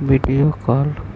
video call.